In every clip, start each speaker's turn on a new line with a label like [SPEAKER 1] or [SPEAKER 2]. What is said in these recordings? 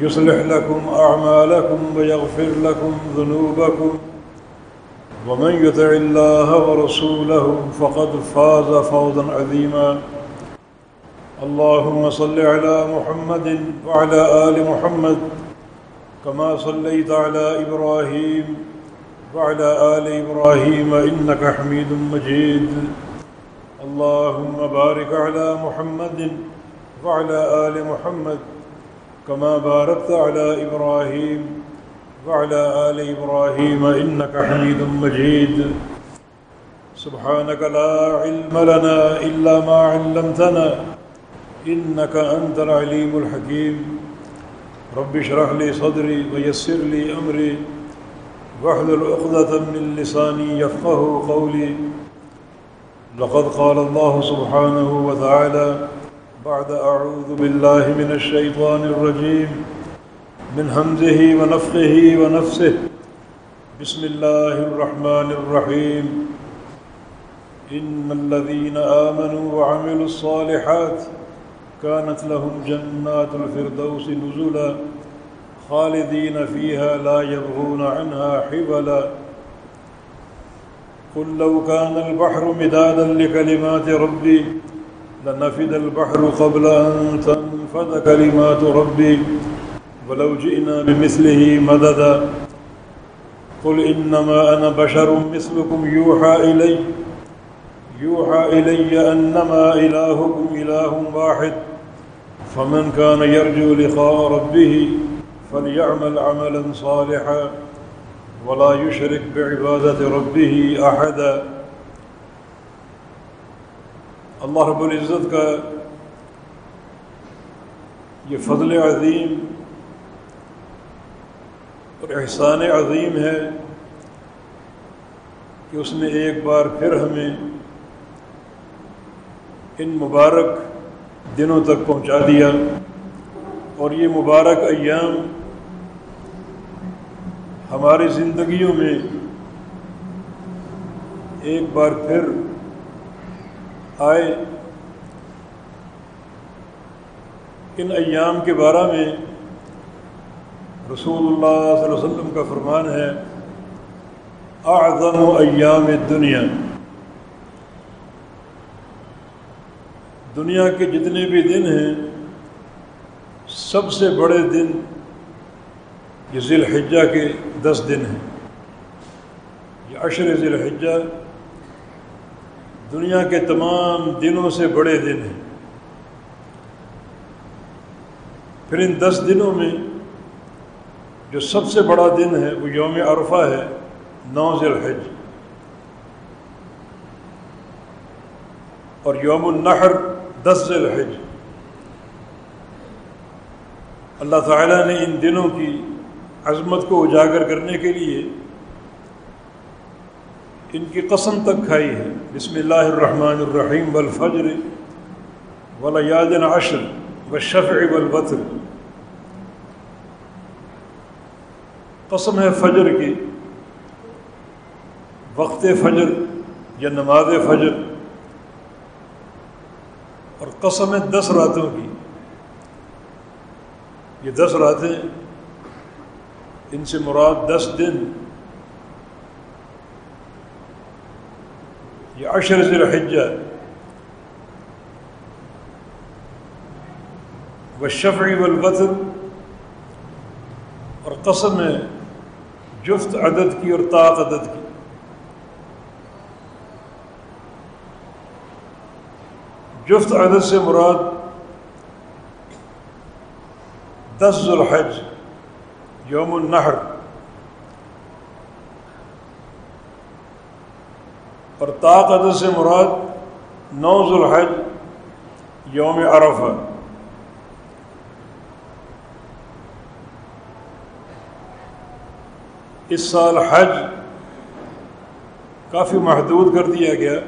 [SPEAKER 1] يصلح لكم أعمالكم ويغفر لكم ذنوبكم. ومن يتع الله ورسوله فقد فاز فوضا عظيما. اللهم صل على محمد وعلى آل محمد كما صليت على إبراهيم وعلى آل إبراهيم إنك حميد مجيد. اللهم بارك على محمد وعلى آل محمد كما باركت على إبراهيم وعلى آل إبراهيم إنك حميد مجيد. سبحانك لا علم لنا إلا ما علمتنا إنك أنت العليم الحكيم. رب اشرح لي صدري ويسر لي أمري واحلل عقدة من لساني يفقه قولي. لقد قال الله سبحانه وتعالى بعد أعوذ بالله من الشيطان الرجيم. من همزه ونفخه ونفسه. بسم الله الرحمن الرحيم. إن الذين آمنوا وعملوا الصالحات كانت لهم جنات الفردوس نزلا خالدين فيها لا يبغون عنها حبلا. قل لو كان البحر مدادا لكلمات ربي لنفد البحر قبل أن تنفد كلمات ربي. ولو جئنا بمثله مددا. قل إنما أنا بشر مثلكم يوحى إلي. يوحى إلي أنما إلهكم إله واحد. فمن كان يرجو لقاء ربه فليعمل عملا صالحا. ولا يشرك بعبادة ربه أحدا. اللہ رب العزت کا یہ فضل عظیم اور احسان عظیم ہے کہ اس نے ایک بار پھر ہمیں ان مبارک دنوں تک پہنچا دیا اور یہ مبارک ایام ہماری زندگیوں میں ایک بار پھر آئے۔ ان ایام کے بارے میں رسول اللہ صلی اللہ علیہ وسلم کا فرمان ہے، اعظم ایام دنیا دنیا کے جتنے بھی دن ہیں، سب سے بڑے دن یہ ذی الحجہ کے دس دن ہیں۔ یہ عشر ذی الحجہ دنیا کے تمام دنوں سے بڑے دن ہیں۔ پھر ان دس دنوں میں جو سب سے بڑا دن ہے، وہ یوم عرفہ ہے، نو الحج اور یوم النحر، دس الحج اللہ تعالیٰ نے ان دنوں کی عظمت کو اجاگر کرنے کے لیے ان کی قسم تک کھائی ہے۔ بسم اللہ الرحمن الرحیم والفجر ولیادن عشر والشفع والبطر قسم ہے فجر کی۔ وقت فجر یا نماز فجر۔ اور قسم ہے دس راتوں کی۔ یہ دس راتیں ان سے مراد دس دن۔ عشر ذي الحجة. والشفع والبطن. ارتصم جفت عدد عددك ارتاق عددك. جفت عدد مراد. دز الحج يوم النحر. اور طاق عدد سے مراد نو ذوالحج، یوم عرفہ۔ اس سال حج کافی محدود کر دیا گیا۔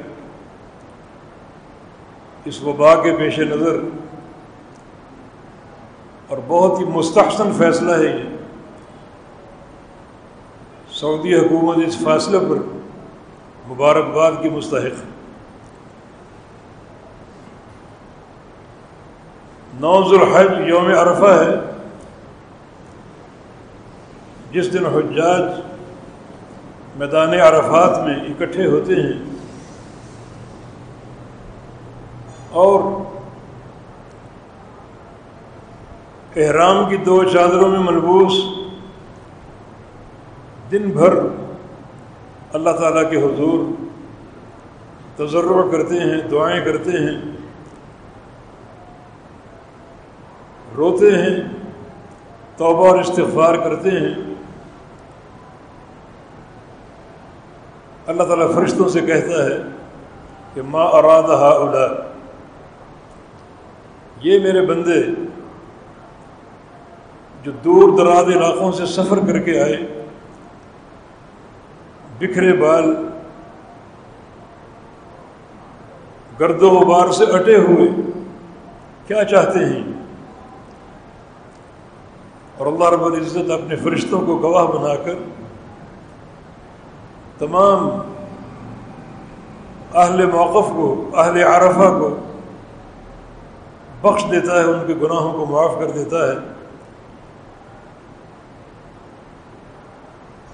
[SPEAKER 1] اس وبا کے پیش نظر اور بہت ہی مستحسن فیصلہ ہے یہ۔ سعودی حکومت اس فیصلے پر مبارکباد کی مستحق۔ نوز الحج یوم عرفہ ہے۔ جس دن حجاج میدان عرفات میں اکٹھے ہوتے ہیں۔ اور احرام کی دو چادروں میں ملبوس دن بھر اللہ تعالیٰ کے حضور تجربہ کرتے ہیں، دعائیں کرتے ہیں، روتے ہیں، توبہ اور استغفار کرتے ہیں۔ اللہ تعالیٰ فرشتوں سے کہتا ہے کہ ما ارادہ ادا یہ میرے بندے جو دور دراز علاقوں سے سفر کر کے آئے بکھرے بال گرد و غبار سے اٹے ہوئے۔ کیا چاہتے ہیں؟ اور اللہ رب العزت اپنے فرشتوں کو گواہ بنا کر تمام اہل موقف کو، اہل عرفہ کو بخش دیتا ہے، ان کے گناہوں کو معاف کر دیتا ہے۔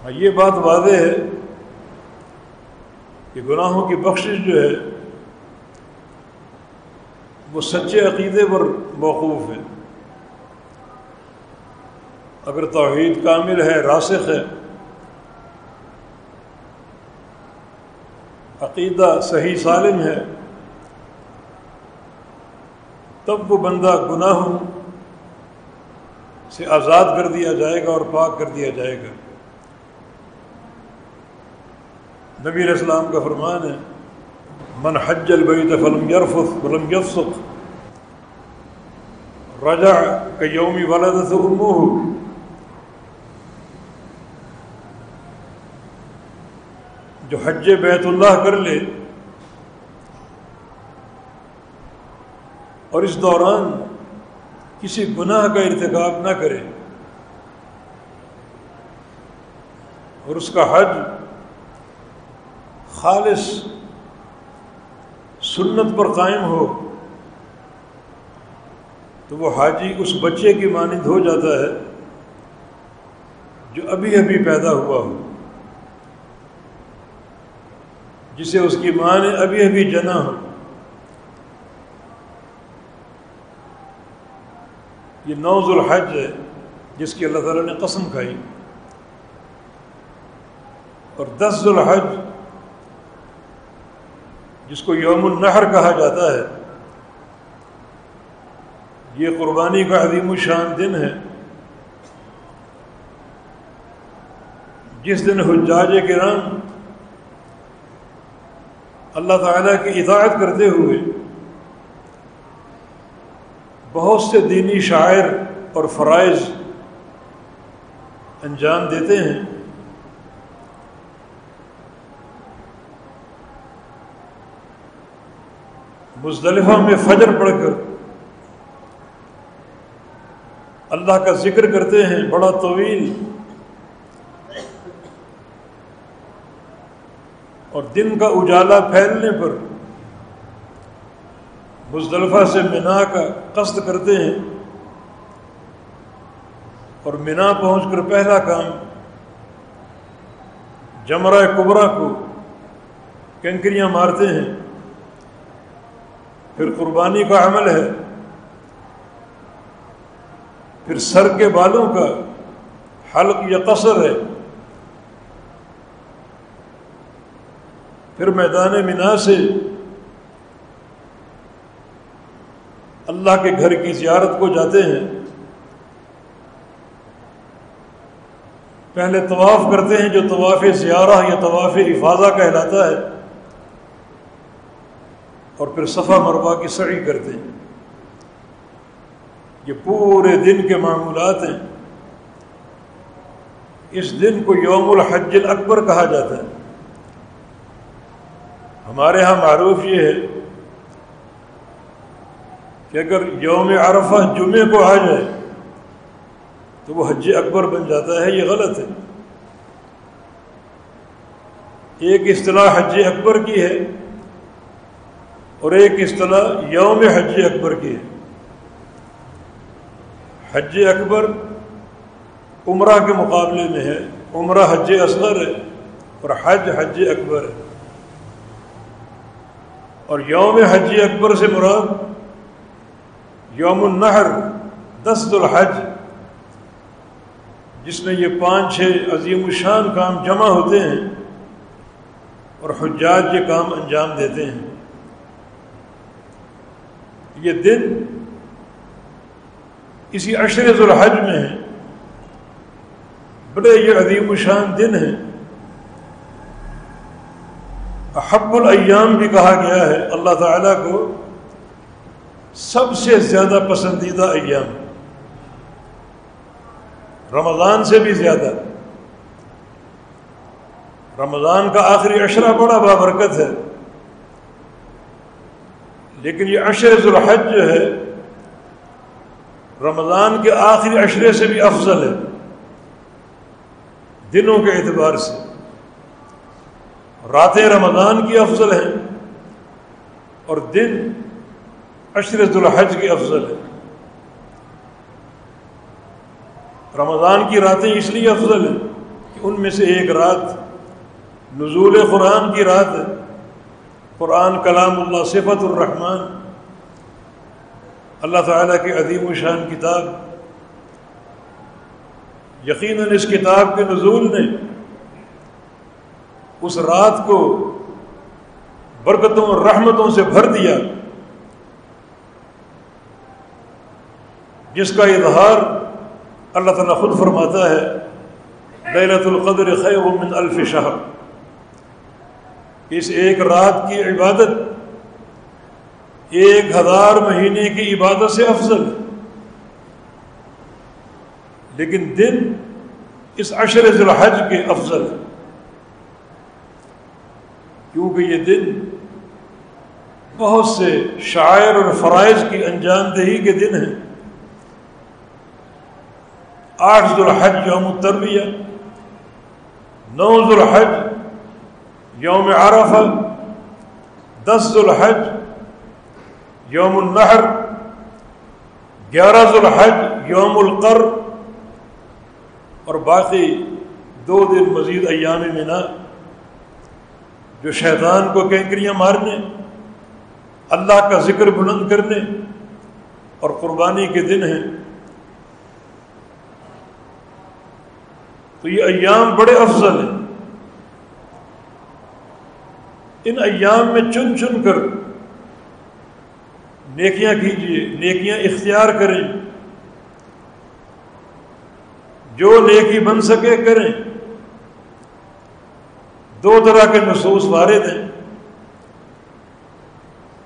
[SPEAKER 1] ہاں، یہ بات واضح ہے کہ گناہوں کی بخشش جو ہے، وہ سچے عقیدے پر موقوف ہے۔ اگر توحید کامل ہے، راسخ ہے، عقیدہ صحیح سالم ہے، تب وہ بندہ گناہوں سے آزاد کر دیا جائے گا اور پاک کر دیا جائے گا۔ نبی علیہ السلام کا فرمان ہے، من حج البعید فلم یرف فلم یفسق. رجا کا یومی والد سے جو حج بیت اللہ کر لے، اور اس دوران کسی گناہ کا ارتکاب نہ کرے، اور اس کا حج خالص سنت پر قائم ہو تو وہ حاجی اس بچے کی مانند ہو جاتا ہے جو ابھی ابھی پیدا ہوا ہو، جسے اس کی ماں نے ابھی ابھی جنا ہو۔ یہ نوز الحج ہے، جس کی اللہ تعالیٰ نے قسم کھائی۔ اور دس ذوالحج جس کو یوم النحر کہا جاتا ہے، یہ قربانی کا عظیم الشان دن ہے۔ جس دن حجاج کرام اللہ تعالیٰ کی اطاعت کرتے ہوئے بہت سے دینی شاعر اور فرائض انجام دیتے ہیں مزدلفہ میں فجر پڑھ کر اللہ کا ذکر کرتے ہیں، بڑا طویل۔ اور دن کا اجالا پھیلنے پر مزدلفہ سے مینا کا قصد کرتے ہیں۔ اور مینا پہنچ کر پہلا کام جمرہ کبرا کو کنکریاں مارتے ہیں۔ پھر قربانی کا عمل ہے، پھر سر کے بالوں کا حلق یا قصر ہے۔ پھر میدان منا سے اللہ کے گھر کی زیارت کو جاتے ہیں۔ پہلے طواف کرتے ہیں جو طواف زیارہ یا طواف افاظہ کہلاتا ہے۔ اور پھر صفا مربع کی سڑی کرتے ہیں۔ یہ پورے دن کے معمولات ہیں۔ اس دن کو یوم الحج اکبر کہا جاتا ہے۔ ہمارے ہاں معروف یہ ہے کہ اگر یوم عرفہ جمعے کو آ جائے تو وہ حج اکبر بن جاتا ہے، یہ غلط ہے۔ ایک اصطلاح حج اکبر کی ہے۔ اور ایک اصطلاح یوم حج اکبر کی ہے۔ حج اکبر عمرہ کے مقابلے میں ہے، عمرہ حج اصغر ہے اور حج حج اکبر ہے۔ اور یوم حج اکبر سے مراد یوم النحر، دس الحج جس میں یہ پانچ چھ عظیم الشان کام جمع ہوتے ہیں اور حجاج یہ کام انجام دیتے ہیں۔ یہ دن اسی عشر ذوالحج میں ہے۔ بڑے یہ عظیم الشان دن ہیں حب الایام بھی کہا گیا ہے۔ اللہ تعالیٰ کو سب سے زیادہ پسندیدہ ایام۔ رمضان سے بھی زیادہ۔ رمضان کا آخری عشرہ بڑا بابرکت ہے۔ لیکن یہ عشر ذوالحج جو ہے، رمضان کے آخری عشرے سے بھی افضل ہے، دنوں کے اعتبار سے۔ راتیں رمضان کی افضل ہیں اور دن عشرت الحج کی افضل ہے رمضان کی راتیں اس لیے افضل ہیں کہ ان میں سے ایک رات نزول قرآن کی رات ہے۔ قرآن کلام اللہ صفت الرحمن، اللہ تعالیٰ کی عظیم و شان کتاب۔ یقیناً اس کتاب کے نزول نے اس رات کو برکتوں اور رحمتوں سے بھر دیا، جس کا اظہار اللہ تعالیٰ خود فرماتا ہے لیلت القدر خیر من الف شہر اس ایک رات کی عبادت، ایک ہزار مہینے کی عبادت سے افضل۔ لیکن دن اس عشر ذوالحج کے افضل۔ ہے کیونکہ یہ دن بہت سے شاعر اور فرائض کی انجام دہی کے دن ہیں۔ آٹھ ذوالحج یوم التربیہ نو ذوالحج یوم عرفہ، دس ذوالحج، یوم النحر، گیارہ ذوالحج، یوم القر، اور باقی دو دن مزید ایام منا جو شیطان کو کینکریاں مارنے، اللہ کا ذکر بلند کرنے اور قربانی کے دن ہیں۔ تو یہ ایام بڑے افضل ہیں۔ ان ایام میں چن چن کر نیکیاں کیجیے، نیکیاں اختیار کریں۔ جو نیکی بن سکے کریں۔ دو طرح کے نصوص وارد ہیں۔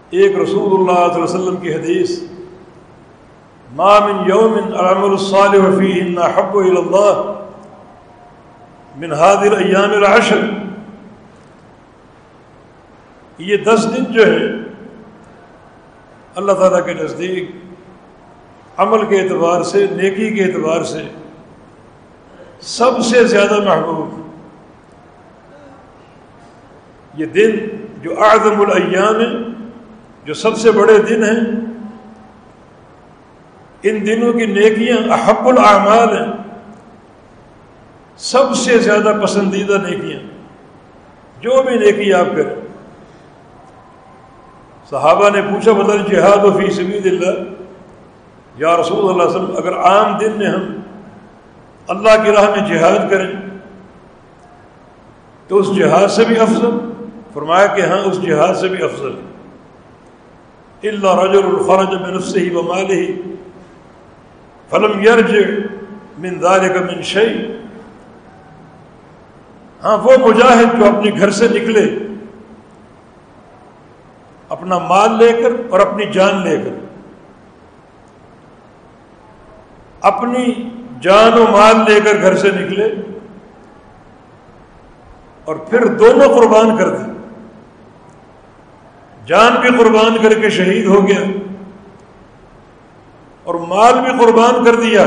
[SPEAKER 1] ایک رسول اللہ علیہ وسلم کی حدیث مام یوم العمل الصالح فیہ حب اللہ من حاضر ایام العشر۔ یہ دس دن جو ہے، اللہ تعالیٰ کے نزدیک عمل کے اعتبار سے، نیکی کے اعتبار سے سب سے زیادہ محبوب یہ دن جو اعظم الایام ہیں، جو سب سے بڑے دن ہیں، ان دنوں کی نیکیاں احب الاعمال ہیں۔ سب سے زیادہ پسندیدہ نیکیاں، جو بھی نیکی آپ کریں صحابہ نے پوچھا بدل جہاد و فی سبید اللہ یا رسول اللہ علیہ وسلم، اگر عام دن میں ہم اللہ کی راہ میں جہاد کریں تو اس جہاد سے بھی افضل؟ فرمایا کہ ہاں اس جہاد سے بھی افضل۔ اللہ رج الخرج میں نفس ہی بمال ہی فلم یرج من دار کا منشئی ہاں وہ مجاہد جو اپنے گھر سے نکلے اپنا مال لے کر اور اپنی جان لے کر۔ اپنی جان و مال لے کر گھر سے نکلے اور پھر دونوں قربان کر دیں جان بھی قربان کر کے شہید ہو گیا اور مال بھی قربان کر دیا۔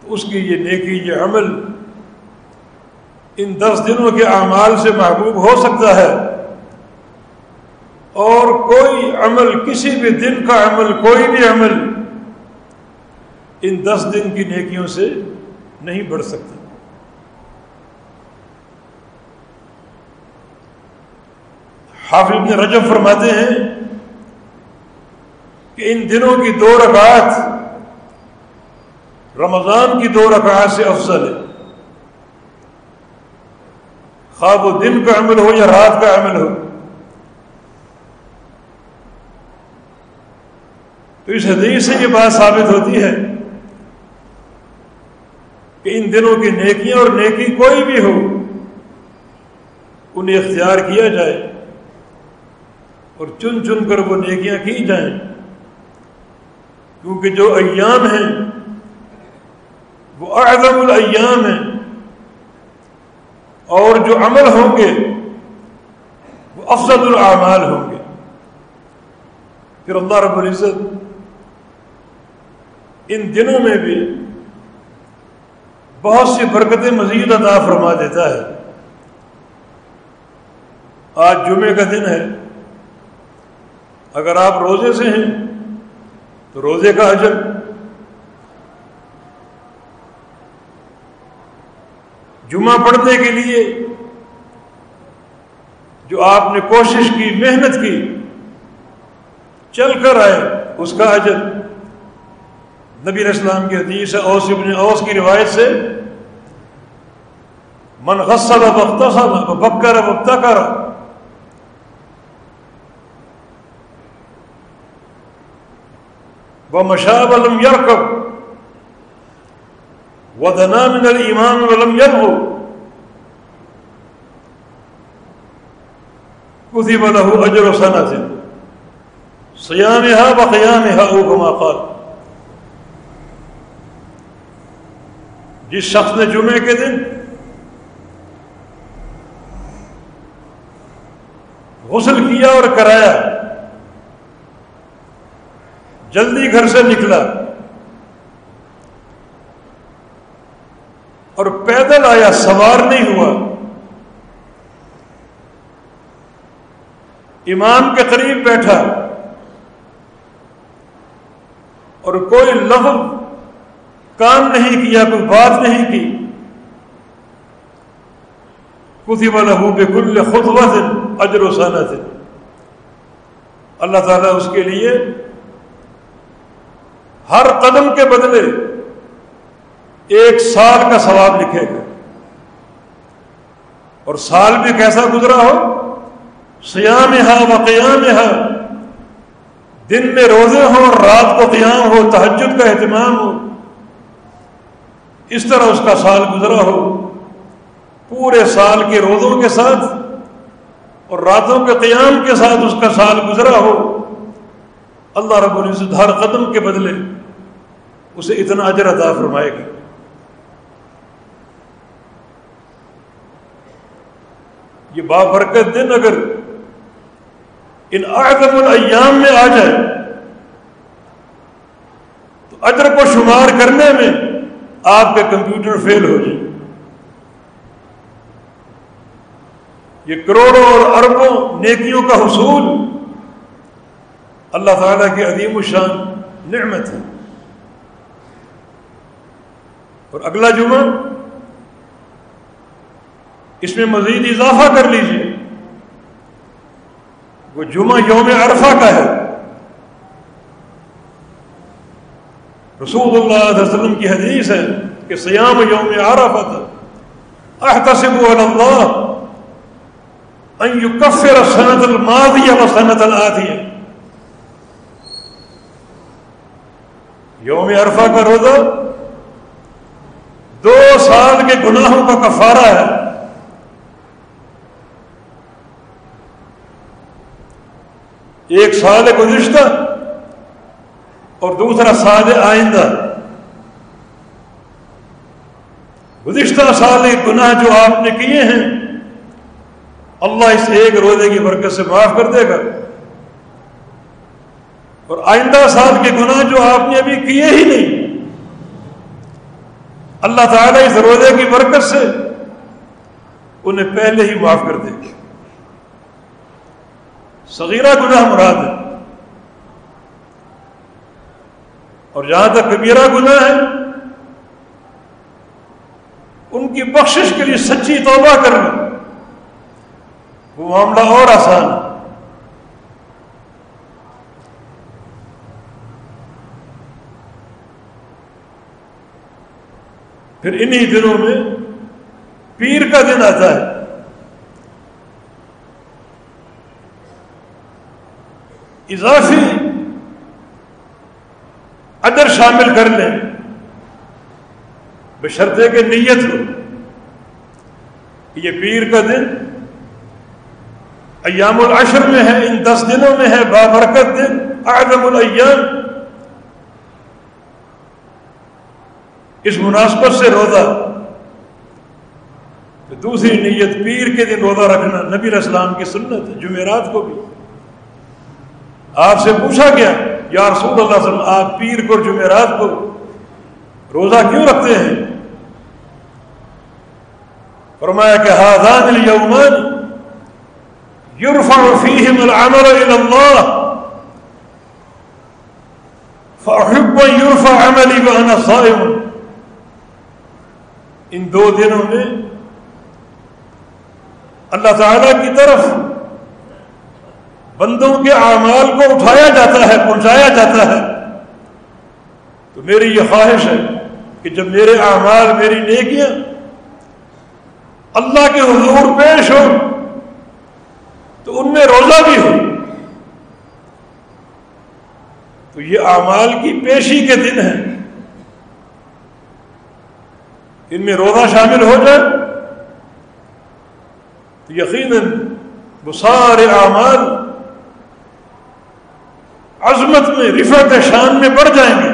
[SPEAKER 1] تو اس کی یہ نیکی، یہ عمل ان دس دنوں کے اعمال سے محبوب ہو سکتا ہے۔ اور کوئی عمل، کسی بھی دن کا عمل، کوئی بھی عمل ان دس دن کی نیکیوں سے نہیں بڑھ سکتا۔ حافظ ابن رجب فرماتے ہیں کہ ان دنوں کی دو رکعات رمضان کی دو رکعات سے افضل ہے۔ خواب و دن کا عمل ہو یا رات کا عمل ہو۔ تو اس حدیث سے یہ بات ثابت ہوتی ہے کہ ان دنوں کی نیکیاں اور نیکی کوئی بھی ہو، انہیں اختیار کیا جائے اور چن چن کر وہ نیکیاں کی جائیں۔ کیونکہ جو ایام ہیں، وہ اعظم الایام ہیں۔ اور جو عمل ہوں گے، وہ افضل الاعمال ہوں گے۔ پھر اللہ رب العزت ان دنوں میں بھی بہت سی برکتیں مزید عطا فرما دیتا ہے۔ آج جمعے کا دن ہے۔ اگر آپ روزے سے ہیں تو روزے کا اجر۔ جمعہ پڑھنے کے لیے جو آپ نے کوشش کی، محنت کی، چل کر آئے، اس کا اجر۔ نبی اسلام کی حدیث ہے، اوس ابن اوس کی روایت سے، من غسل وقت بکر وقت کر وہ مشاب علم من المان ولم یرغو کتب له اجر سنة. صيامها وقيامها او كما قال. جس شخص نے جمعے کے دن غسل کیا اور کرایا، جلدی گھر سے نکلا اور پیدل آیا، سوار نہیں ہوا۔ امام کے قریب بیٹھا اور کوئی لفظ کام نہیں کیا، کوئی بات نہیں کی۔ کسی لہو بے کل اجر و صنعت اللہ تعالیٰ اس کے لیے ہر قدم کے بدلے ایک سال کا ثواب لکھے گا۔ اور سال بھی کیسا گزرا ہو؟ سیام ہا و قیام ہا دن میں روزے ہوں اور رات کو قیام ہو تحجد کا اہتمام ہو۔ اس طرح اس کا سال گزرا ہو، پورے سال کے روزوں کے ساتھ اور راتوں کے قیام کے ساتھ اس کا سال گزرا ہو، اللہ رب العزت ہر قدم کے بدلے اسے اتنا اجر عطا فرمائے گا۔ یہ بابرکت دن اگر ان اعظم الایام میں آ جائے، تو اجر کو شمار کرنے میں آپ کا کمپیوٹر فیل ہو جائے۔ یہ کروڑوں اور اربوں نیکیوں کا حصول اللہ تعالیٰ کی عظیم الشان نعمت ہے۔ اور اگلا جمعہ اس میں مزید اضافہ کر لیجیے وہ جمعہ یوم عرفہ کا ہے۔ رسول اللہ علیہ وسلم کی حدیث ہے کہ سیام یوم عرفت احتسب اللہ کفر سنت المادی و سنت العادی یوم عرفہ کا روزہ دو سال کے گناہوں کا کفارہ ہے. ایک سال گزشتہ اور دوسرا سال آئندہ۔ گزشتہ سال گناہ جو آپ نے کیے ہیں، اللہ اس ایک روزے کی برکت سے معاف کر دے گا۔ اور آئندہ سال کے گناہ جو آپ نے ابھی کیے ہی نہیں، اللہ تعالیٰ اس روزے کی برکت سے انہیں پہلے ہی معاف کر دے گا۔ صغیرہ گناہ مراد ہے۔ اور جہاں تک کبیرہ گناہ ہے، ان کی بخشش کے لیے سچی توبہ کرنا، وہ معاملہ اور آسان ہے۔ پھر انہی دنوں میں پیر کا دن آتا ہے۔ اضافی ادر شامل کر لیں۔ بشرطے کے نیت ہو۔ یہ پیر کا دن ایام العشر میں ہے، ان دس دنوں میں ہے بابرکت دن، اعظم الایام۔ اس مناسبت سے روزہ۔ دوسری نیت پیر کے دن روزہ رکھنا، نبی اسلام کی سنت ہے جمعرات کو بھی۔ آپ سے پوچھا گیا یا رسول اللہ صلی اللہ علیہ وسلم، آپ پیر کو جمعرات کو روزہ کیوں رکھتے ہیں؟ فرمایا کہ ہاضان الیومان يرفع فيهم العمل إلى الله فأحب أن يرفع عملي وأنا صائم. ان دو دنوں میں اللہ تعالی کی طرف بندوں کے اعمال کو اٹھایا جاتا ہے، پہنچایا جاتا ہے۔ تو میری یہ خواہش ہے کہ جب میرے اعمال میری نیکیاں اللہ کے حضور پیش ہو تو ان میں روزہ بھی ہو۔ تو یہ اعمال کی پیشی کے دن ہیں۔ ان میں روزہ شامل ہو جائے۔ تو یقیناً وہ سارے اعمال عظمت میں رفت شان میں بڑھ جائیں گے۔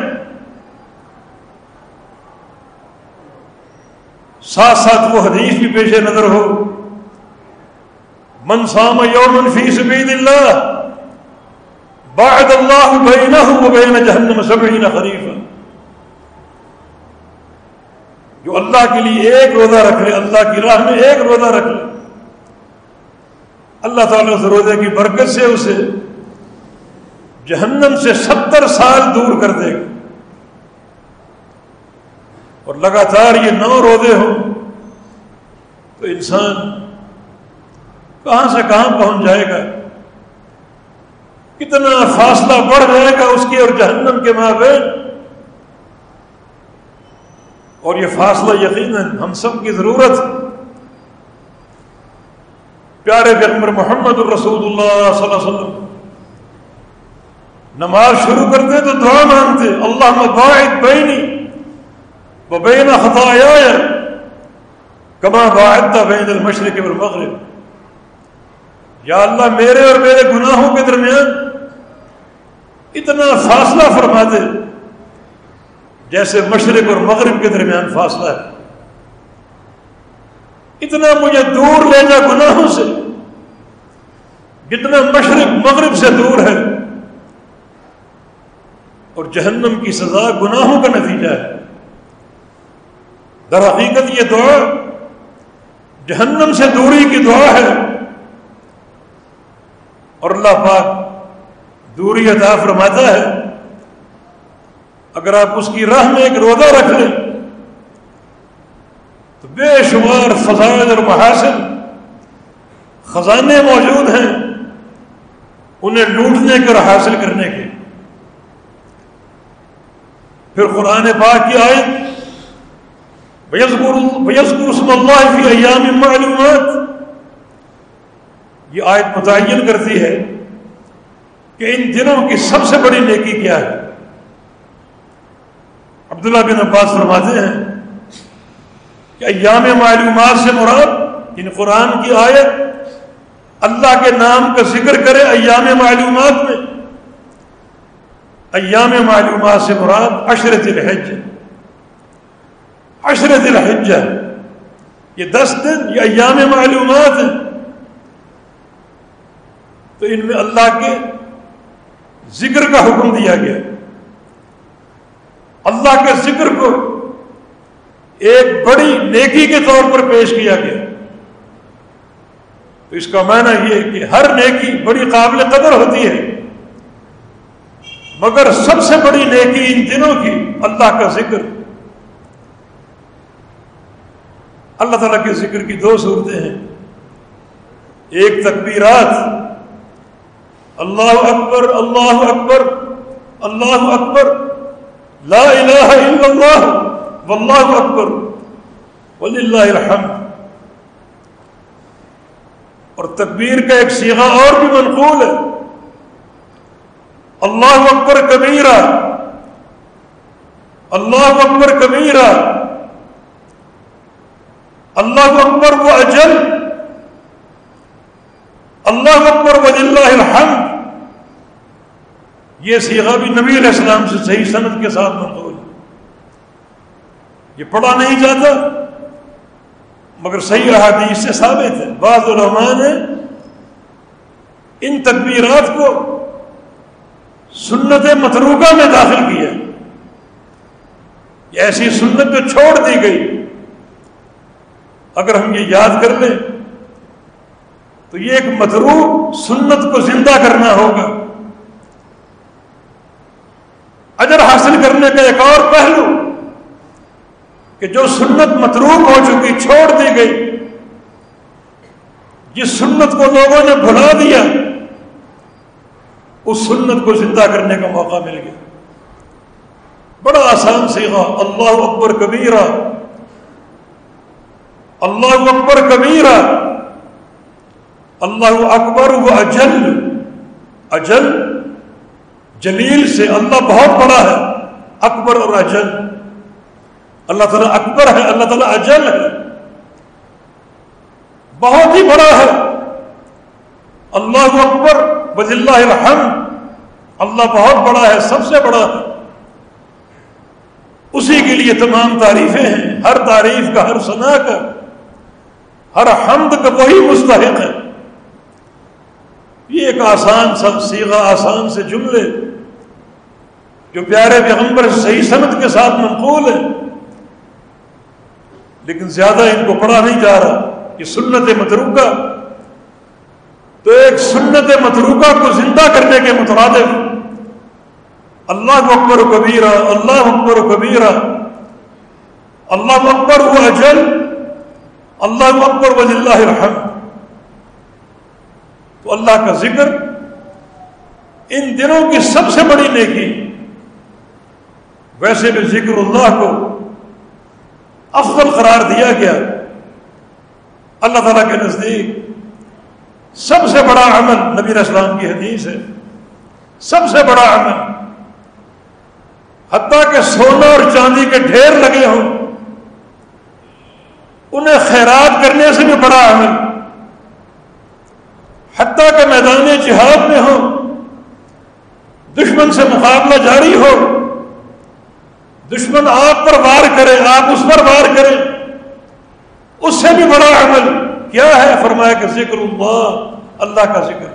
[SPEAKER 1] ساتھ ساتھ وہ حدیث بھی پیش نظر ہو۔ من صام یوم فی سبیل اللہ، بعد اللہ بینہ و بین جہنم سبعین خریفا جو اللہ کے لیے ایک روزہ رکھ لے، اللہ کی راہ میں ایک روزہ رکھ لے۔ اللہ تعالیٰ اس روزے کی برکت سے اسے جہنم سے ستر سال دور کر دے گا۔ اور لگاتار یہ نو روزے ہوں تو انسان کہاں سے کہاں پہنچ جائے گا؟ کتنا فاصلہ بڑھ جائے گا اس کی اور جہنم کے مابین؟ اور یہ فاصلہ یقیناً ہم سب کی ضرورت پیارے پیغمبر محمد الرسول اللہ صلی اللہ علیہ وسلم نماز شروع کرتے تو دعا مانگتے اللہ مباعد بینی وہ بین خطایا کما باعد تھا بین المشرق والمغرب۔ یا اللہ، میرے اور میرے گناہوں کے درمیان اتنا فاصلہ فرما دے جیسے مشرق اور مغرب کے درمیان فاصلہ ہے۔ اتنا مجھے دور لے جا گناہوں سے جتنا مشرق مغرب سے دور ہے۔ اور جہنم کی سزا گناہوں کا نتیجہ ہے۔ در حقیقت یہ دعا جہنم سے دوری کی دعا ہے۔ اور اللہ پاک دوری عطا فرماتا ہے۔ اگر آپ اس کی راہ میں ایک روزہ رکھ لیں، تو بے شمار فضائل اور محاسن خزانے موجود ہیں انہیں لوٹنے کے اور حاصل کرنے کے۔ پھر قرآن پاک کی آئے اسم اللہ فی ایام معلومات۔ یہ آیت متعین کرتی ہے کہ ان دنوں کی سب سے بڑی نیکی کیا ہے۔ عبداللہ بن عباس فرماتے ہیں کہ ایام معلومات سے مراد ان قرآن کی آیت، اللہ کے نام کا ذکر کرے ایام معلومات میں۔ ایام معلومات سے مراد عشرت الحج. عشرت الحج. یہ دس دن، یہ ایام معلومات. ہیں تو ان میں اللہ کے ذکر کا حکم دیا گیا. اللہ کے ذکر کو ایک بڑی نیکی کے طور پر پیش کیا گیا. تو اس کا معنی یہ کہ ہر نیکی بڑی قابل قدر ہوتی ہے. مگر سب سے بڑی نیکی ان دنوں کی، اللہ کا ذکر۔ اللہ تعالیٰ کے ذکر کی دو صورتیں ہیں۔ ایک تکبیرات، اللہ اکبر اللہ اکبر اللہ اکبر، لا الہ الا اللہ، واللہ اکبر، وللہ الحمد۔ اور تکبیر کا ایک سیغہ اور بھی منقول ہے۔ اللہ اکبر کبیرہ۔ اللہ اکبر کبیرہ۔ اللہ اکبر و اجل۔ اللہ اکبر و الحمد۔ یہ سیغا بھی نبی علیہ السلام سے صحیح صنعت کے ساتھ منقول یہ پڑھا نہیں جاتا، مگر صحیح احادیث سے ثابت ہے۔ بعض علماء نے ان تکبیرات کو سنت متروکہ میں داخل کیا یہ ایسی سنت جو چھوڑ دی گئی۔ اگر ہم یہ یاد کر لیں، تو یہ ایک متروک سنت کو زندہ کرنا ہوگا۔ اجر حاصل کرنے کا ایک اور پہلو، کہ جو سنت متروک ہو چکی، چھوڑ دی گئی۔ جس سنت کو لوگوں نے بھلا دیا اس سنت کو زندہ کرنے کا موقع مل گیا۔ بڑا آسان سیکھا اللہ اکبر کبیرہ۔ اللہ اکبر کبیرہ۔ اللہ اکبر و اجل۔ اجل جلیل سے اللہ بہت بڑا ہے۔ اکبر اور اجل۔ اللہ تعالیٰ اکبر ہے، اللہ تعالیٰ اجل ہے۔ بہت ہی بڑا ہے۔ اللہ اکبر بز اللہ الحمد۔ اللہ بہت بڑا ہے، سب سے بڑا۔ ہے اسی کے لیے تمام تعریفیں ہیں۔ ہر تعریف کا، ہر سنا کا۔ ہر حمد کا وہی مستحق ہے۔ یہ ایک آسان سب سیگا آسان سے جملے۔ جو پیارے پیغمبر صحیح صنعت کے ساتھ منقول ہے لیکن زیادہ ان کو پڑھا نہیں جا رہا۔ یہ سنت متروکہ۔ تو ایک سنت متروکہ کو زندہ کرنے کے مترادف۔ اللہ اکبر و کبیرہ، اللہ اکبر و کبیرہ۔ اللہ اکبر و اجل، اللہ اکبر و اللہ الحمد۔ تو اللہ کا ذکر ان دنوں کی سب سے بڑی نیکی۔ ویسے بھی ذکر اللہ کو افضل قرار دیا گیا۔ اللہ تعالیٰ کے نزدیک سب سے بڑا عمل نبی اسلام کی حدیث ہے۔ سب سے بڑا عمل۔ حتیٰ کہ سونا اور چاندی کے ڈھیر لگے ہوں۔ انہیں خیرات کرنے سے بھی بڑا عمل۔ حتیٰ کہ میدان جہاد میں ہوں۔ دشمن سے مقابلہ جاری ہو۔ دشمن آپ پر وار کرے، آپ اس پر وار کریں اس سے بھی بڑا عمل۔ کیا ہے؟ فرمایا کہ ذکر اللہ اللہ کا ذکر۔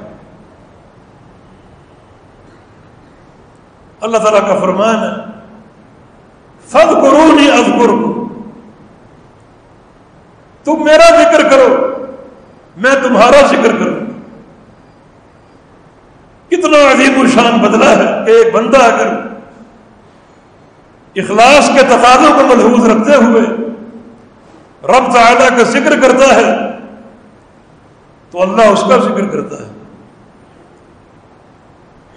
[SPEAKER 1] اللہ تعالیٰ کا فرمان ہے فد کرو نہیں اب تم میرا ذکر کرو، میں تمہارا ذکر کروں۔ کتنا عظیم الشان بدلا ہے کہ ایک بندہ اگر اخلاص کے تقاضوں کو ملحوظ رکھتے ہوئے رب تعالیٰ کا ذکر کرتا ہے تو اللہ اس کا ذکر کرتا ہے۔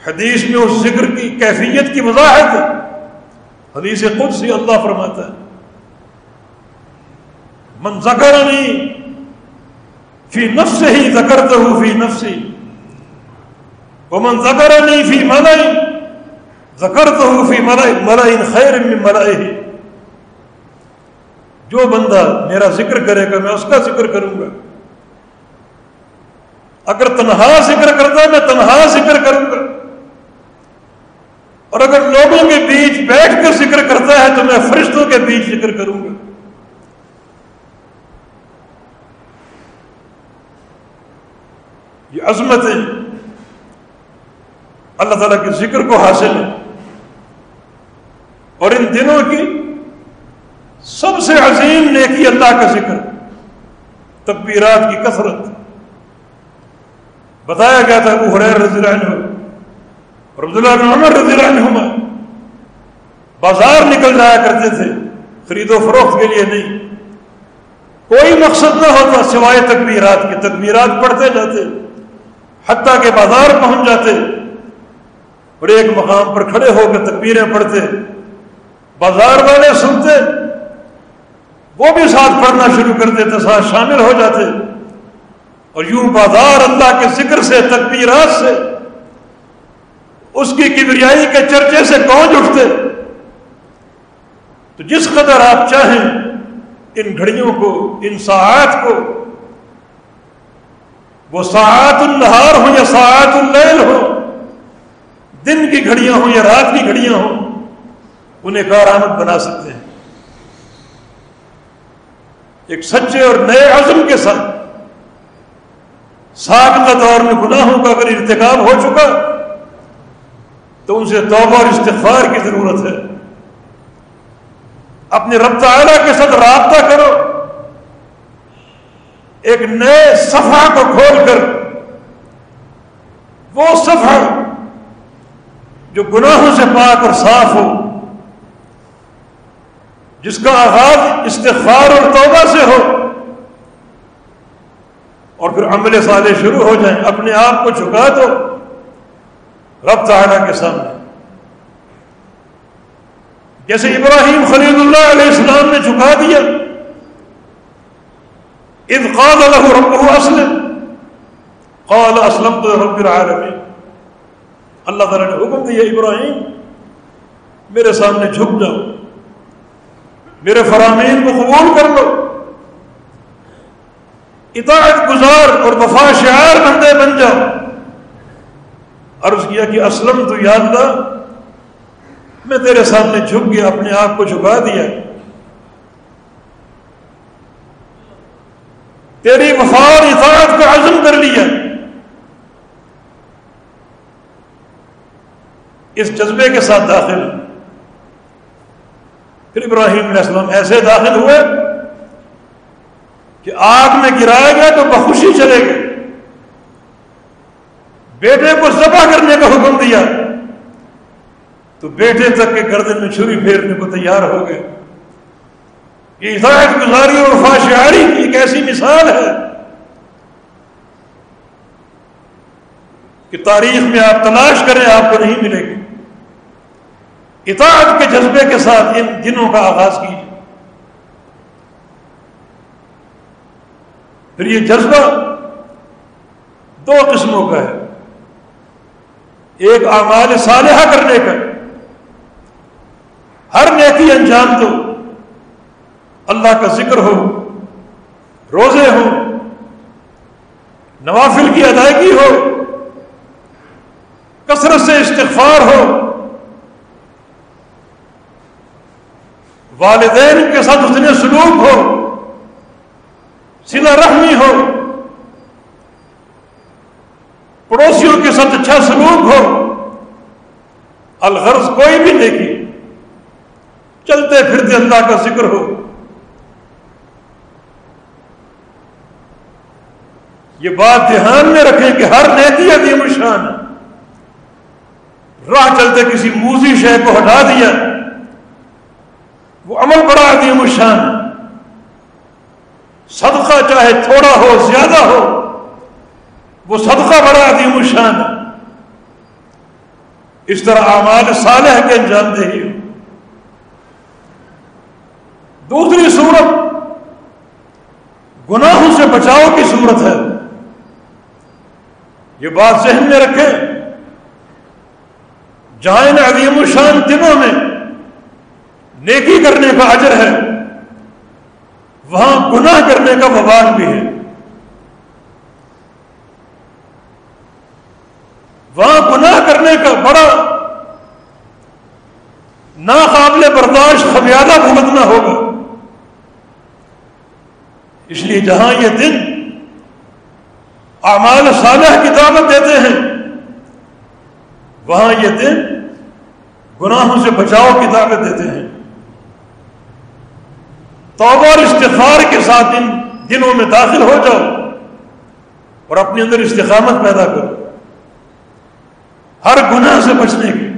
[SPEAKER 1] حدیث میں اس ذکر کی کیفیت کی وضاحت ہے۔ حدیث خود سے اللہ فرماتا ہے۔ من ذکر نہیں فی نفس ہی زکر تو فی نفسی۔ ومن زکر نہیں فی ملائی زکر تو فی ملائی ملائی خیر میں ملائی جو بندہ میرا ذکر کرے گا، میں اس کا ذکر کروں گا۔ اگر تنہا ذکر کرتا ہے، میں تنہا ذکر کروں گا۔ اور اگر لوگوں کے بیچ بیٹھ کر ذکر کرتا ہے، تو میں فرشتوں کے بیچ ذکر کروں گا۔ یہ عظمت ہے۔ اللہ تعالیٰ کے ذکر کو حاصل ہے۔ اور ان دنوں کی سب سے عظیم نیکی اللہ کا ذکر، تکبیرات کی کثرت۔ بتایا گیا تھا ابو حریر رضی اللہ عنہ اور عبداللہ بن عمر رضی اللہ عنہما بازار نکل جایا کرتے تھے، خرید و فروخت کے لیے نہیں۔ کوئی مقصد نہ ہوتا سوائے تکبیرات کے۔ تکبیرات پڑھتے جاتے، حتیٰ کہ بازار پہنچ جاتے۔ اور ایک مقام پر کھڑے ہو کے تکبیریں پڑھتے۔ بازار والے سنتے، وہ بھی ساتھ پڑھنا شروع کر دیتے، ساتھ شامل ہو جاتے۔ اور یوں بازار اللہ کے ذکر سے تکبیرات سے، اس کی کبریائی کے چرچے سے کون اٹھتے۔ تو جس قدر آپ چاہیں ان گھڑیوں کو، ان ساعت کو، وہ ساعت النہار ہو یا ساعت اللیل ہو دن کی گھڑیاں ہوں یا رات کی گھڑیاں ہوں، انہیں کارآمد بنا سکتے ہیں۔ ایک سچے اور نئے عزم کے ساتھ ساکت دور میں گناہوں کا اگر ارتکاب ہو چکا تو ان سے توبہ اور استغفار کی ضرورت ہے۔ اپنے رب تعالیٰ کے ساتھ رابطہ کرو۔ ایک نئے صفحہ کو کھول کر، وہ صفحہ جو گناہوں سے پاک اور صاف ہو، جس کا آغاز استغفار اور توبہ سے ہو۔ اور پھر عمل صالح شروع ہو جائیں، اپنے آپ کو جھکا دو، رب تعالیٰ کے سامنے۔ جیسے ابراہیم خلیل اللہ علیہ السلام نے جھکا دیا قال له ربه اسلم۔ قال اسلم تو رب العالمین اللہ تعالیٰ نے حکم دیا، ابراہیم، میرے سامنے جھک جاؤ، میرے فرامین کو قبول کر لو۔ اطاعت گزار اور وفا شعار بندے بن جاؤ۔ عرض کیا کہ اسلم تو یاد تھا میں تیرے سامنے جھک گیا، اپنے آپ کو جھکا دیا۔ تیری وفار اطاعت کا عزم کر لیا۔ اس جذبے کے ساتھ داخل۔ پھر ابراہیم علیہ السلام ایسے داخل ہوئے۔ کہ آگ میں گرائے گئے تو بخوشی چلے گئے۔ بیٹے کو ذبح کرنے کا حکم دیا۔ تو بیٹے تک کے گردن میں چھری پھیرنے کو تیار ہو گئے۔ یہ ہدایت گزاری اور فاشعاری کی ایک ایسی مثال ہے کہ تاریخ میں آپ تلاش کریں آپ کو نہیں ملے گی۔ اطاعت کے جذبے کے ساتھ ان دنوں کا آغاز کیجیے۔ پھر یہ جذبہ دو قسموں کا ہے۔ ایک اعمال صالحہ کرنے کا، ہر نیکی انجام دو، اللہ کا ذکر ہو، روزے ہوں نوافل کی ادائیگی ہو، کثرت سے استغفار ہو۔ والدین کے ساتھ اتنے سلوک ہو سلا رحمی ہو۔ پڑوسیوں کے ساتھ اچھا سلوک ہو۔ الغرض کوئی بھی دیکھی چلتے پھرتے اللہ کا ذکر ہو۔ یہ بات دھیان میں رکھیں کہ ہر نیتی عظیم شان راہ چلتے کسی موزی شے کو ہٹا دیا۔ وہ عمل بڑا عظیم شان صدقہ چاہے تھوڑا ہو، زیادہ ہو، وہ صدقہ بڑا عظیم الشان ہے۔ اس طرح اعمال صالح کے انجام دے ہی دوسری صورت، گناہوں سے بچاؤ کی صورت ہے۔ یہ بات ذہن میں رکھیں۔ جہاں ان عظیم الشان دنوں میں نیکی کرنے کا اجر ہے۔ وہاں گناہ کرنے کا وبال بھی ہے۔ وہاں گناہ کرنے کا بڑا ناقابل برداشت خمیادہ بھگتنا ہوگا۔ اس لیے جہاں یہ دن اعمال صالح کی دعوت دیتے ہیں، وہاں یہ دن گناہوں سے بچاؤ کی دعوت دیتے ہیں۔ توبہ اور استفار کے ساتھ ان دنوں میں داخل ہو جاؤ اور اپنے اندر استقامت پیدا کرو۔ ہر گناہ سے بچنے کی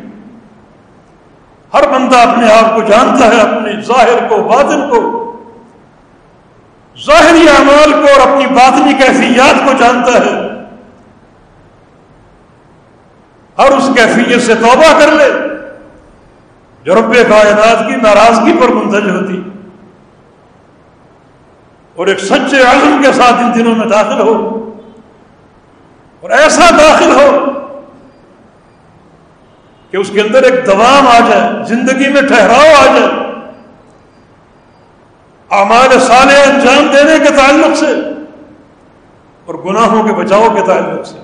[SPEAKER 1] ہر بندہ اپنے آپ کو جانتا ہے، اپنے ظاہر کو، باطن کو۔ ظاہری اعمال کو اور اپنی باطنی کیفیات کو جانتا ہے۔ ہر اس کیفیت سے توبہ کر لے جو رب کائنات کی ناراضگی پر منتج ہوتی۔ اور ایک سچے عزم کے ساتھ ان دنوں میں داخل ہو اور ایسا داخل ہو کہ اس کے اندر ایک دوام آ جائے، زندگی میں ٹھہراؤ آ جائے، اعمال صالح انجام دینے کے تعلق سے اور گناہوں کے بچاؤ کے تعلق سے۔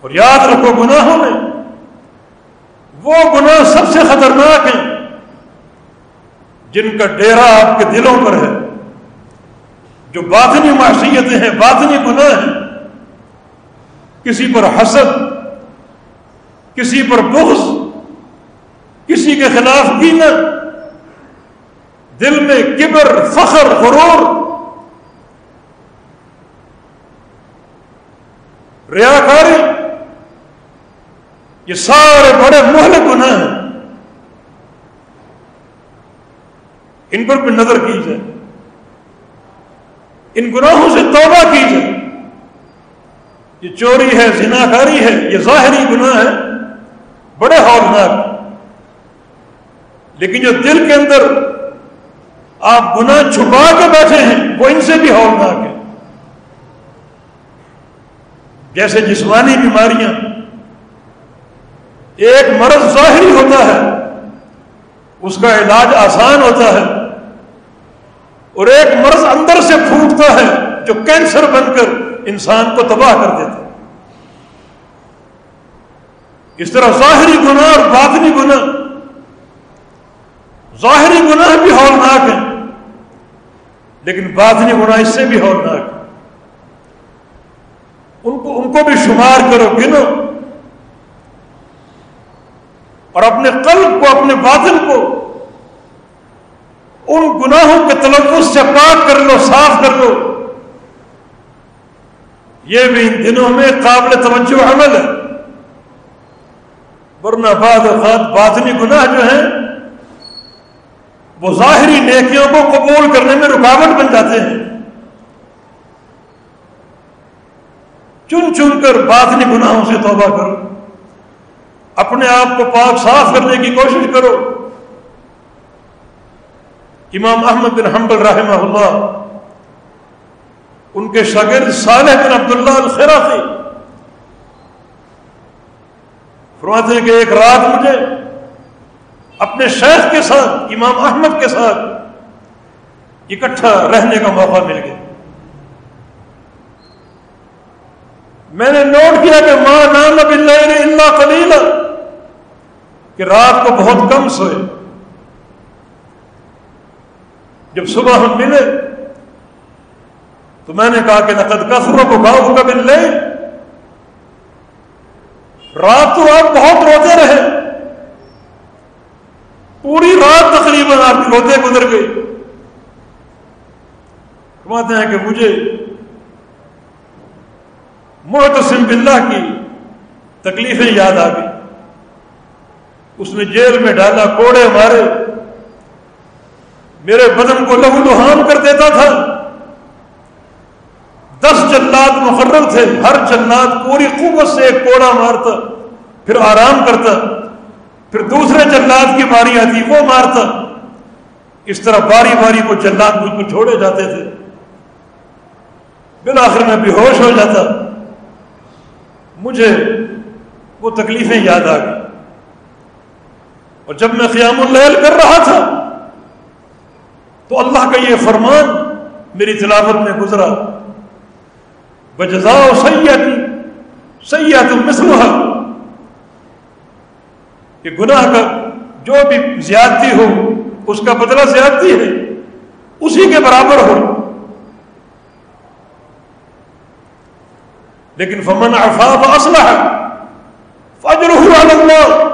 [SPEAKER 1] اور یاد رکھو گناہوں میں، وہ گناہ سب سے خطرناک ہیں جن کا ڈیرا آپ کے دلوں پر ہے۔ جو باطنی معاشیتیں ہیں، باطنی گناہ ہیں، کسی پر حسد، کسی پر بغض، کسی کے خلاف کینا دل میں کبر، فخر، غرور، ریاکاری، یہ سارے بڑے محل گناہ ہیں۔ ان پر بھی نظر کی جائے ان گناہوں سے توبہ کی جائے یہ چوری ہے، زناکاری ہے، یہ ظاہری گناہ ہے، بڑے ہولناک۔ لیکن جو دل کے اندر آپ گناہ چھپا کے بیٹھے ہیں، وہ ان سے بھی ہولناک ہے۔ جیسے جسمانی بیماریاں، ایک مرض ظاہری ہوتا ہے، اس کا علاج آسان ہوتا ہے۔ اور ایک مرض اندر سے پھوٹتا ہے جو کینسر بن کر انسان کو تباہ کر دیتا ہے۔ اس طرح ظاہری گناہ اور باطنی گناہ، ظاہری گناہ بھی ہولناک ہیں، لیکن باطنی گناہ اس سے بھی ہولناک ان کو ان کو بھی شمار کرو، گنو۔ اور اپنے قلب کو، اپنے باطن کو ان گناہوں کے تلفظ سے پاک کر لو، صاف کر لو۔ یہ بھی ان دنوں میں قابل توجہ عمل ہے۔ ورنہ بعض اوقات باطنی گناہ جو ہیں، وہ ظاہری نیکیوں کو قبول کرنے میں رکاوٹ بن جاتے ہیں۔ چن چن کر باطنی گناہوں سے توبہ کرو۔ اپنے آپ کو پاک صاف کرنے کی کوشش کرو۔ امام احمد بن حنبل رحمہ اللہ، ان کے شاگرد صالح بن عبداللہ الخرافی فرماتے ہیں کہ ایک رات مجھے اپنے شیخ کے ساتھ، امام احمد کے ساتھ اکٹھا رہنے کا موقع مل گیا۔ میں نے نوٹ کیا کہ ماں نام اللہ کلیل کہ رات کو بہت کم سوئے۔ جب صبح ہم ملے تو میں نے کہا کہ نقد کثروں کو گاؤں کا مل لے رات تو آپ بہت روتے رہے۔ پوری رات تقریباً آپ کی روتے گزر گئی کماتے ہیں کہ مجھے محتسم باللہ کی تکلیفیں یاد آ گئی اس نے جیل میں ڈالا، کوڑے مارے۔ میرے بدن کو لہو لہان کر دیتا تھا۔ دس جلات مقرر تھے، ہر جلات پوری قوت سے ایک کوڑا مارتا، پھر آرام کرتا، پھر دوسرے جلات کی باری آتی وہ مارتا۔ اس طرح باری باری کو جلات مجھ کو چھوڑے جاتے تھے۔ بالآخر میں بے ہوش ہو جاتا۔ مجھے وہ تکلیفیں یاد آ گئی اور جب میں قیام اللیل کر رہا تھا تو اللہ کا یہ فرمان میری تلاوت میں گزرا۔ بجزا سیاتی سیاحت مسلح کہ گناہ کا جو بھی زیادتی ہو، اس کا بدلہ زیادتی ہے، اسی کے برابر ہو۔ لیکن فمن افاف اسلح فجر ہوا اللہ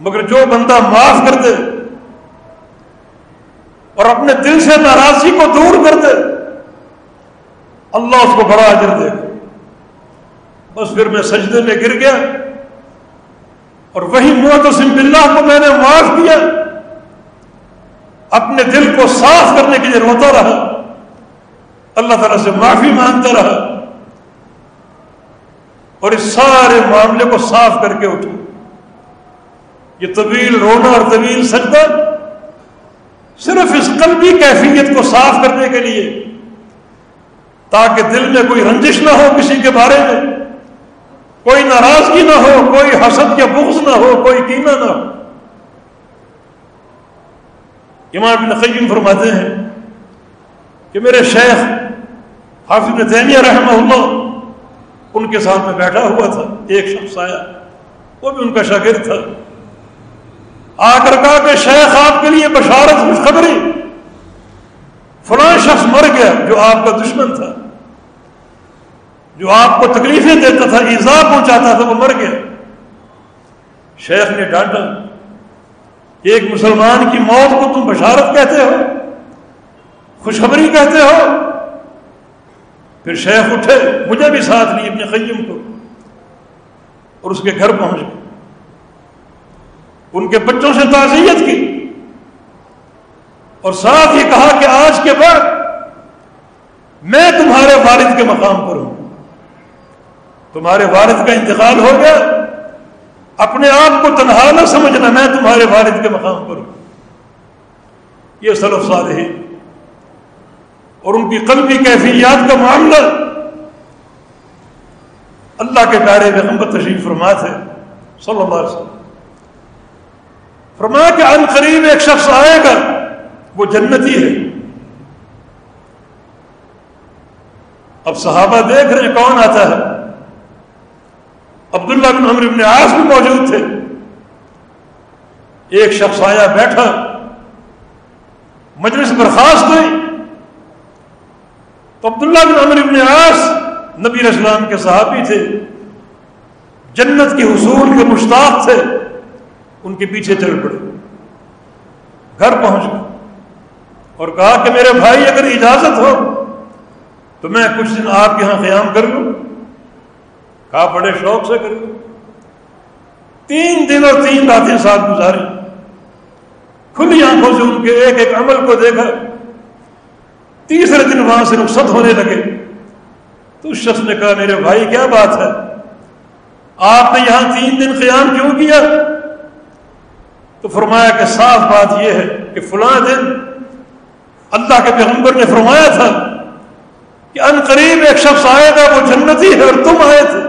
[SPEAKER 1] مگر جو بندہ معاف کر دے اور اپنے دل سے ناراضی کو دور کر دے۔ اللہ اس کو بڑا اجر دے۔ بس پھر میں سجدے میں گر گیا۔ اور وہی محتسم باللہ کو میں نے معاف کیا۔ اپنے دل کو صاف کرنے کے لیے روتا رہا۔ اللہ تعالیٰ سے معافی مانگتا رہا۔ اور اس سارے معاملے کو صاف کر کے اٹھا۔ یہ طویل رونا اور طویل سجدہ صرف اس قلبی کیفیت کو صاف کرنے کے لیے، تاکہ دل میں کوئی رنجش نہ ہو کسی کے بارے میں، کوئی ناراضگی نہ ہو، کوئی حسد یا بغض نہ ہو، کوئی کینہ نہ ہو۔ امام بن قیم فرماتے ہیں کہ میرے شیخ حافظ تیمیہ رحمہ اللہ ان کے ساتھ میں بیٹھا ہوا تھا، ایک شخص آیا، وہ بھی ان کا شاگرد تھا۔ آ کر کہا کہ شیخ آپ کے لیے بشارت خوشخبری۔ فلاں شخص مر گیا جو آپ کا دشمن تھا۔ جو آپ کو تکلیفیں دیتا تھا، ایزا پہنچاتا تھا، وہ مر گیا۔ شیخ نے ڈانٹا، ایک مسلمان کی موت کو تم بشارت کہتے ہو؟ خوشخبری کہتے ہو؟ پھر شیخ اٹھے، مجھے بھی ساتھ لی اپنے قیم کو۔ اور اس کے گھر پہنچ گئے۔ ان کے بچوں سے تعزیت کی اور ساتھ ہی کہا کہ آج کے بعد میں تمہارے والد کے مقام پر ہوں۔ تمہارے والد کا انتقال ہو گیا۔ اپنے آپ کو تنہا نہ سمجھنا میں تمہارے والد کے مقام پر ہوں۔ یہ سلف صالح اور ان کی قلبی کیفیات کا معاملہ۔ اللہ کے پیارے میں محمد تشریف فرمات ہے صلی اللہ علیہ وسلم۔ فرمایا کہ ان قریب ایک شخص آئے گا وہ جنتی ہے۔ اب صحابہ دیکھ رہے ہیں کون آتا ہے۔ عبداللہ بن عمر بن عاص بھی موجود تھے۔ ایک شخص آیا بیٹھا۔ مجلس برخاست ہوئی۔ تو عبداللہ بن عمر بن عاص نبی اسلام کے صحابی تھے۔ جنت کے حصول کے مشتاق تھے۔ ان کے پیچھے چل پڑے۔ گھر پہنچ گئے اور کہا کہ میرے بھائی، اگر اجازت ہو تو میں کچھ دن آپ کے یہاں قیام کر لوں۔ کہا، بڑے شوق سے کر لوں۔ تین دن اور تین راتیں ساتھ گزاری کھلی آنکھوں سے ان کے ایک ایک عمل کو دیکھا۔ تیسرے دن وہاں سے رخصت ہونے لگے۔ تو اس شخص نے کہا، میرے بھائی، کیا بات ہے؟ آپ نے یہاں تین دن قیام کیوں کیا؟ تو فرمایا کہ صاف بات یہ ہے کہ فلاں دن اللہ کے پیغمبر نے فرمایا تھا کہ ان قریب ایک شخص آئے گا، وہ جنتی ہے اور تم آئے تھے۔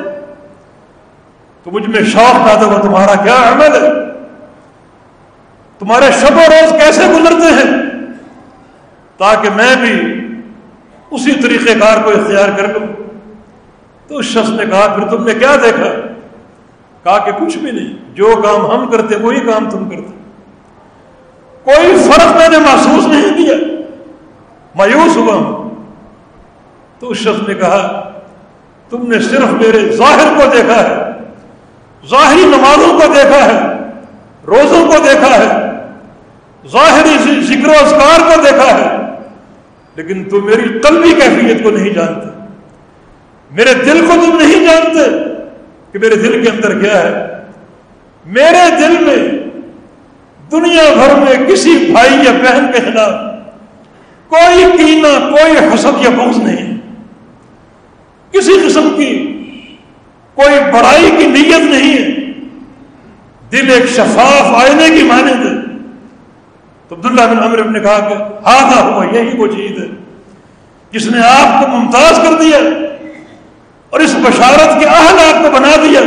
[SPEAKER 1] تو مجھ میں شوق پیدا ہوا، تمہارا کیا عمل ہے؟ تمہارے شب و روز کیسے گزرتے ہیں؟ تاکہ میں بھی اسی طریقہ کار کو اختیار کر لوں۔ تو اس شخص نے کہا، پھر تم نے کیا دیکھا؟ کہا کہ کچھ بھی نہیں، جو کام ہم کرتے، وہی کام تم کرتے۔ کوئی فرق میں نے محسوس نہیں کیا۔ مایوس ہوا ہوں۔ تو اس شخص نے کہا، تم نے صرف میرے ظاہر کو دیکھا ہے، ظاہری نمازوں کو دیکھا ہے، روزوں کو دیکھا ہے، ظاہری ذکر و اذکار کو دیکھا ہے، لیکن تم میری قلبی کیفیت کو نہیں جانتے۔ میرے دل کو تم نہیں جانتے۔ کہ میرے دل کے اندر کیا ہے، میرے دل میں دنیا بھر میں کسی بھائی یا بہن کے خلاف کوئی کینا کوئی حسد یا بغض نہیں۔ کسی قسم کی کوئی بڑائی کی نیت نہیں ہے۔ دل ایک شفاف آئینے کی مانند ہے۔ تو عبداللہ بن عمر نے کہا کہ ہاں ہوا، یہی وہ چیز ہے جس نے آپ کو ممتاز کر دیا۔ اور اس بشارت کے اہل آپ کو بنا دیا۔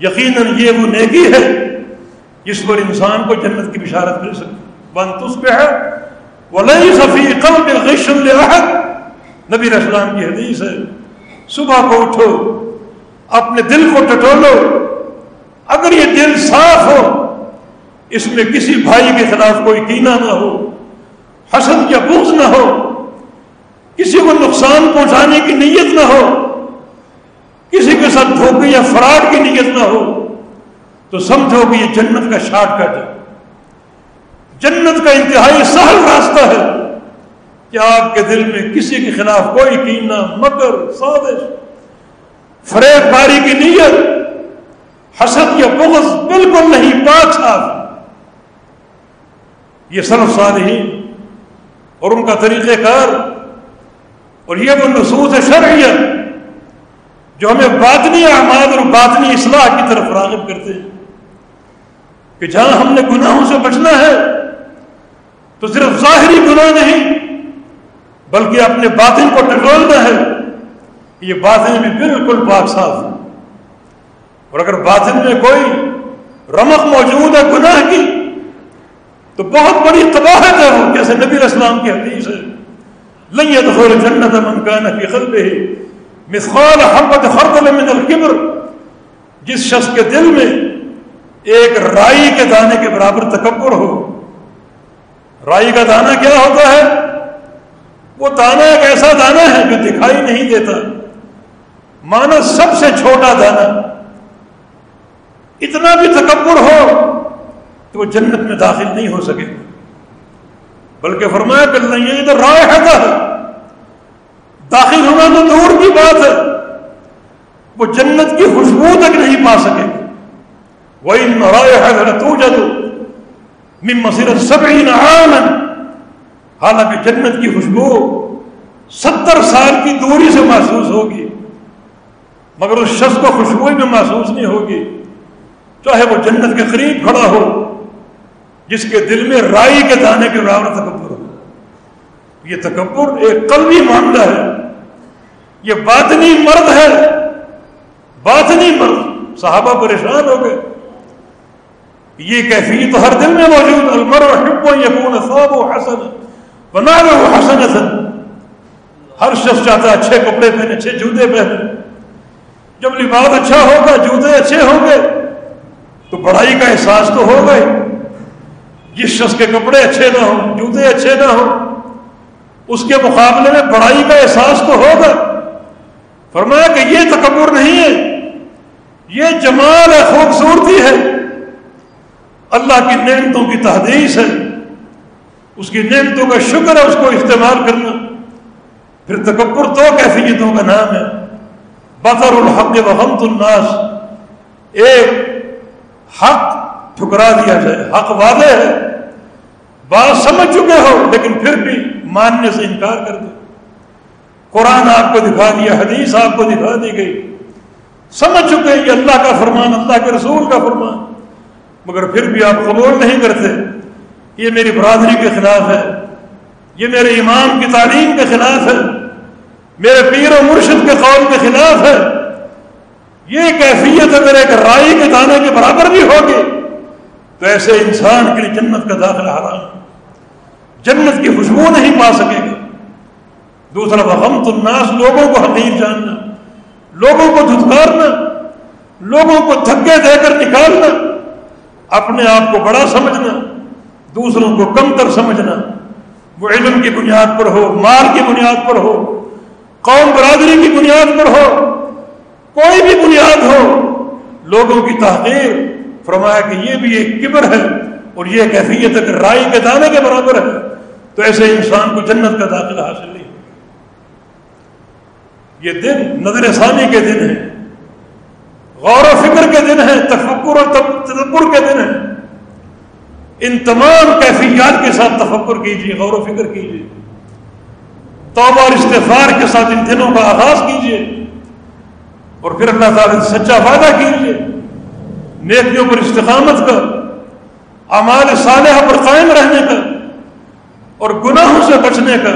[SPEAKER 1] یقیناً یہ وہ نیکی ہے جس پر انسان کو جنت کی بشارت مل سکتی۔ بن اس پہ ہے وہ صفی قلب نبی اسلام کی حدیث ہے، صبح کو اٹھو، اپنے دل کو ٹٹولو۔ اگر یہ دل صاف ہو، اس میں کسی بھائی کے خلاف کوئی کینہ نہ ہو، حسد یا بغض نہ ہو کسی کو نقصان پہنچانے کی نیت نہ ہو، کسی کے ساتھ دھوکے یا فراڈ کی نیت نہ ہو، تو سمجھو کہ یہ جنت کا شارٹ کٹ ہے۔ جنت کا انتہائی سہل راستہ ہے کہ آپ کے دل میں کسی کے خلاف کوئی کینہ، مکر، سازش فریب کاری کی نیت، حسد یا بغض بالکل نہیں، پاک صاف۔ یہ صرف صالحین اور ان کا طریقہ کار اور یہ وہ نصوص شرعیت جو ہمیں باطنی اعمال اور باطنی اصلاح کی طرف راغب کرتے ہیں۔ کہ جہاں ہم نے گناہوں سے بچنا ہے، تو صرف ظاہری گناہ نہیں، بلکہ اپنے باطن کو ٹٹولنا ہے۔ یہ باطن میں بالکل پاک صاف ہے اور اگر باطن میں کوئی رمق موجود ہے گناہ کی، تو بہت بڑی تباہت ہے۔ وہ جیسے نبی اسلام کی حدیث ہے۔ لن يدخل جنت من كان في قلبه. مثقال حبت خردل من الكبر. جس شخص کے دل میں ایک رائی کے دانے کے برابر تکبر ہو. رائی کا دانہ کیا ہوتا ہے؟ وہ دانا ایک ایسا دانا ہے جو دکھائی نہیں دیتا. مانا سب سے چھوٹا دانا. اتنا بھی تکبر ہو تو وہ جنت میں داخل نہیں ہو سکے. بلکہ فرمایا کر نہیں، یہ ادھر رائے ہے۔ داخل ہونا تو دور کی بات ہے۔ وہ جنت کی خوشبو تک نہیں پا سکے۔ وہی رائے ہے تو جدو مسیرت سب ہی حالانکہ جنت کی خوشبو ستر سال کی دوری سے محسوس ہوگی۔ مگر اس شخص کو خوشبو میں محسوس نہیں ہوگی۔ چاہے وہ جنت کے قریب کھڑا ہو جس کے دل میں رائی کے دانے کے برابر تکبر ہو۔ یہ تکبر ایک قلبی معاملہ ہے۔ یہ باطنی مرد ہے۔ باطنی مرد۔ صحابہ پریشان ہو گئے۔ یہ کیفیت ہر دل میں موجود۔ المر و یقون خواب و حسن بنا وہ حسن حسن ہر شخص چاہتا ہے اچھے کپڑے پہنے، اچھے جوتے پہنے۔ جب لباس اچھا ہوگا، جوتے اچھے ہوں گے۔ تو بڑائی کا احساس تو ہوگا ہی جس شخص کے کپڑے اچھے نہ ہوں، جوتے اچھے نہ ہوں، اس کے مقابلے میں بڑائی کا احساس تو ہوگا۔ فرمایا کہ یہ تکبر نہیں ہے، یہ جمال ہے، خوبصورتی ہے۔ اللہ کی نعمتوں کی تحدیث ہے۔ اس کی نعمتوں کا شکر ہے اس کو استعمال کرنا۔ پھر تکبر دو کیفیتوں کا نام ہے۔ بطر الحق وحمت الناس۔ ایک حق ٹھکرا دیا جائے حق واضح ہے۔ بات سمجھ چکے ہو، لیکن پھر بھی ماننے سے انکار کر دو قرآن آپ کو دکھا دیا، حدیث آپ کو دکھا دی گئی۔ سمجھ چکے کہ اللہ کا فرمان، اللہ کے رسول کا فرمان۔ مگر پھر بھی آپ قبول نہیں کرتے۔ یہ میری برادری کے خلاف ہے۔ یہ میرے امام کی تعلیم کے خلاف ہے۔ میرے پیر و مرشد کے قول کے خلاف ہے۔ یہ کیفیت اگر ایک رائی کے دانے کے برابر بھی ہوگی تو ایسے انسان کے لیے جنت کا داخلہ حرام جنت کی خوشبو نہیں پا سکے گا۔ دوسرا وحمت الناس، لوگوں کو حقیر جاننا، لوگوں کو دھتکارنا، لوگوں کو دھکے دے کر نکالنا، اپنے آپ کو بڑا سمجھنا، دوسروں کو کم تر سمجھنا، وہ علم کی بنیاد پر ہو، مال کی بنیاد پر ہو، قوم برادری کی بنیاد پر ہو، کوئی بھی بنیاد ہو، لوگوں کی تحقیر فرمایا کہ یہ بھی ایک کبر ہے اور یہ کیفیت اگر رائی کے دانے کے برابر ہے۔ تو ایسے انسان کو جنت کا داخلہ حاصل نہیں۔ یہ دن نظر ثانی کے دن ہے غور و فکر کے دن ہے تفکر اور تدبر کے دن ہے ان تمام کیفیات کے ساتھ تفکر کیجیے غور و فکر کیجیے توبہ اور استفار کے ساتھ ان دنوں کا آغاز کیجیے اور پھر اللہ تعالیٰ سے سچا وعدہ کیجیے نیکیوں پر استقامت کر امال صالحہ پر قائم رہنے کا اور گناہوں سے بچنے کا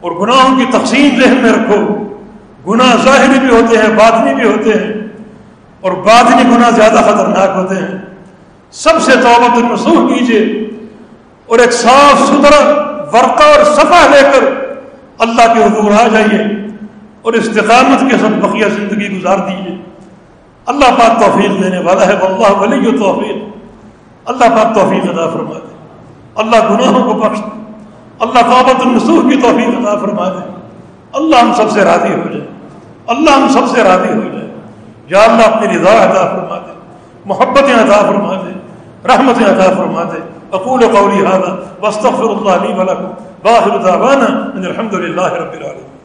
[SPEAKER 1] اور گناہوں کی تقسیم ذہن میں رکھو۔ گناہ ظاہری بھی ہوتے ہیں، باطنی بھی ہوتے ہیں، اور باطنی گناہ زیادہ خطرناک ہوتے ہیں۔ سب سے توبت النسوح کیجیے اور ایک صاف ستھرا ورقہ اور صفحہ لے کر اللہ کے حضور آ جائیے، اور استقامت کے ساتھ بقیہ زندگی گزار دیجیے اللہ پاک توفیق دینے والا ہے اللہ ولی توفیق۔ اللہ پاک توفیق ادا فرما دے اللہ گناہوں کو بخش۔ دے اللہ قابط النسوح کی توفیق عطا فرما دے اللہ ہم سب سے راضی ہو جائے۔ اللہ ہم سب سے راضی ہو جائے۔ یا اللہ اپنی رضا عطا فرما دے محبتیں عطا فرما دے رحمتیں عطا فرما دے اقول قولی هذا واستغفر الله لي ولكم. باخر دعوانا ان الحمد لله رب العالمين۔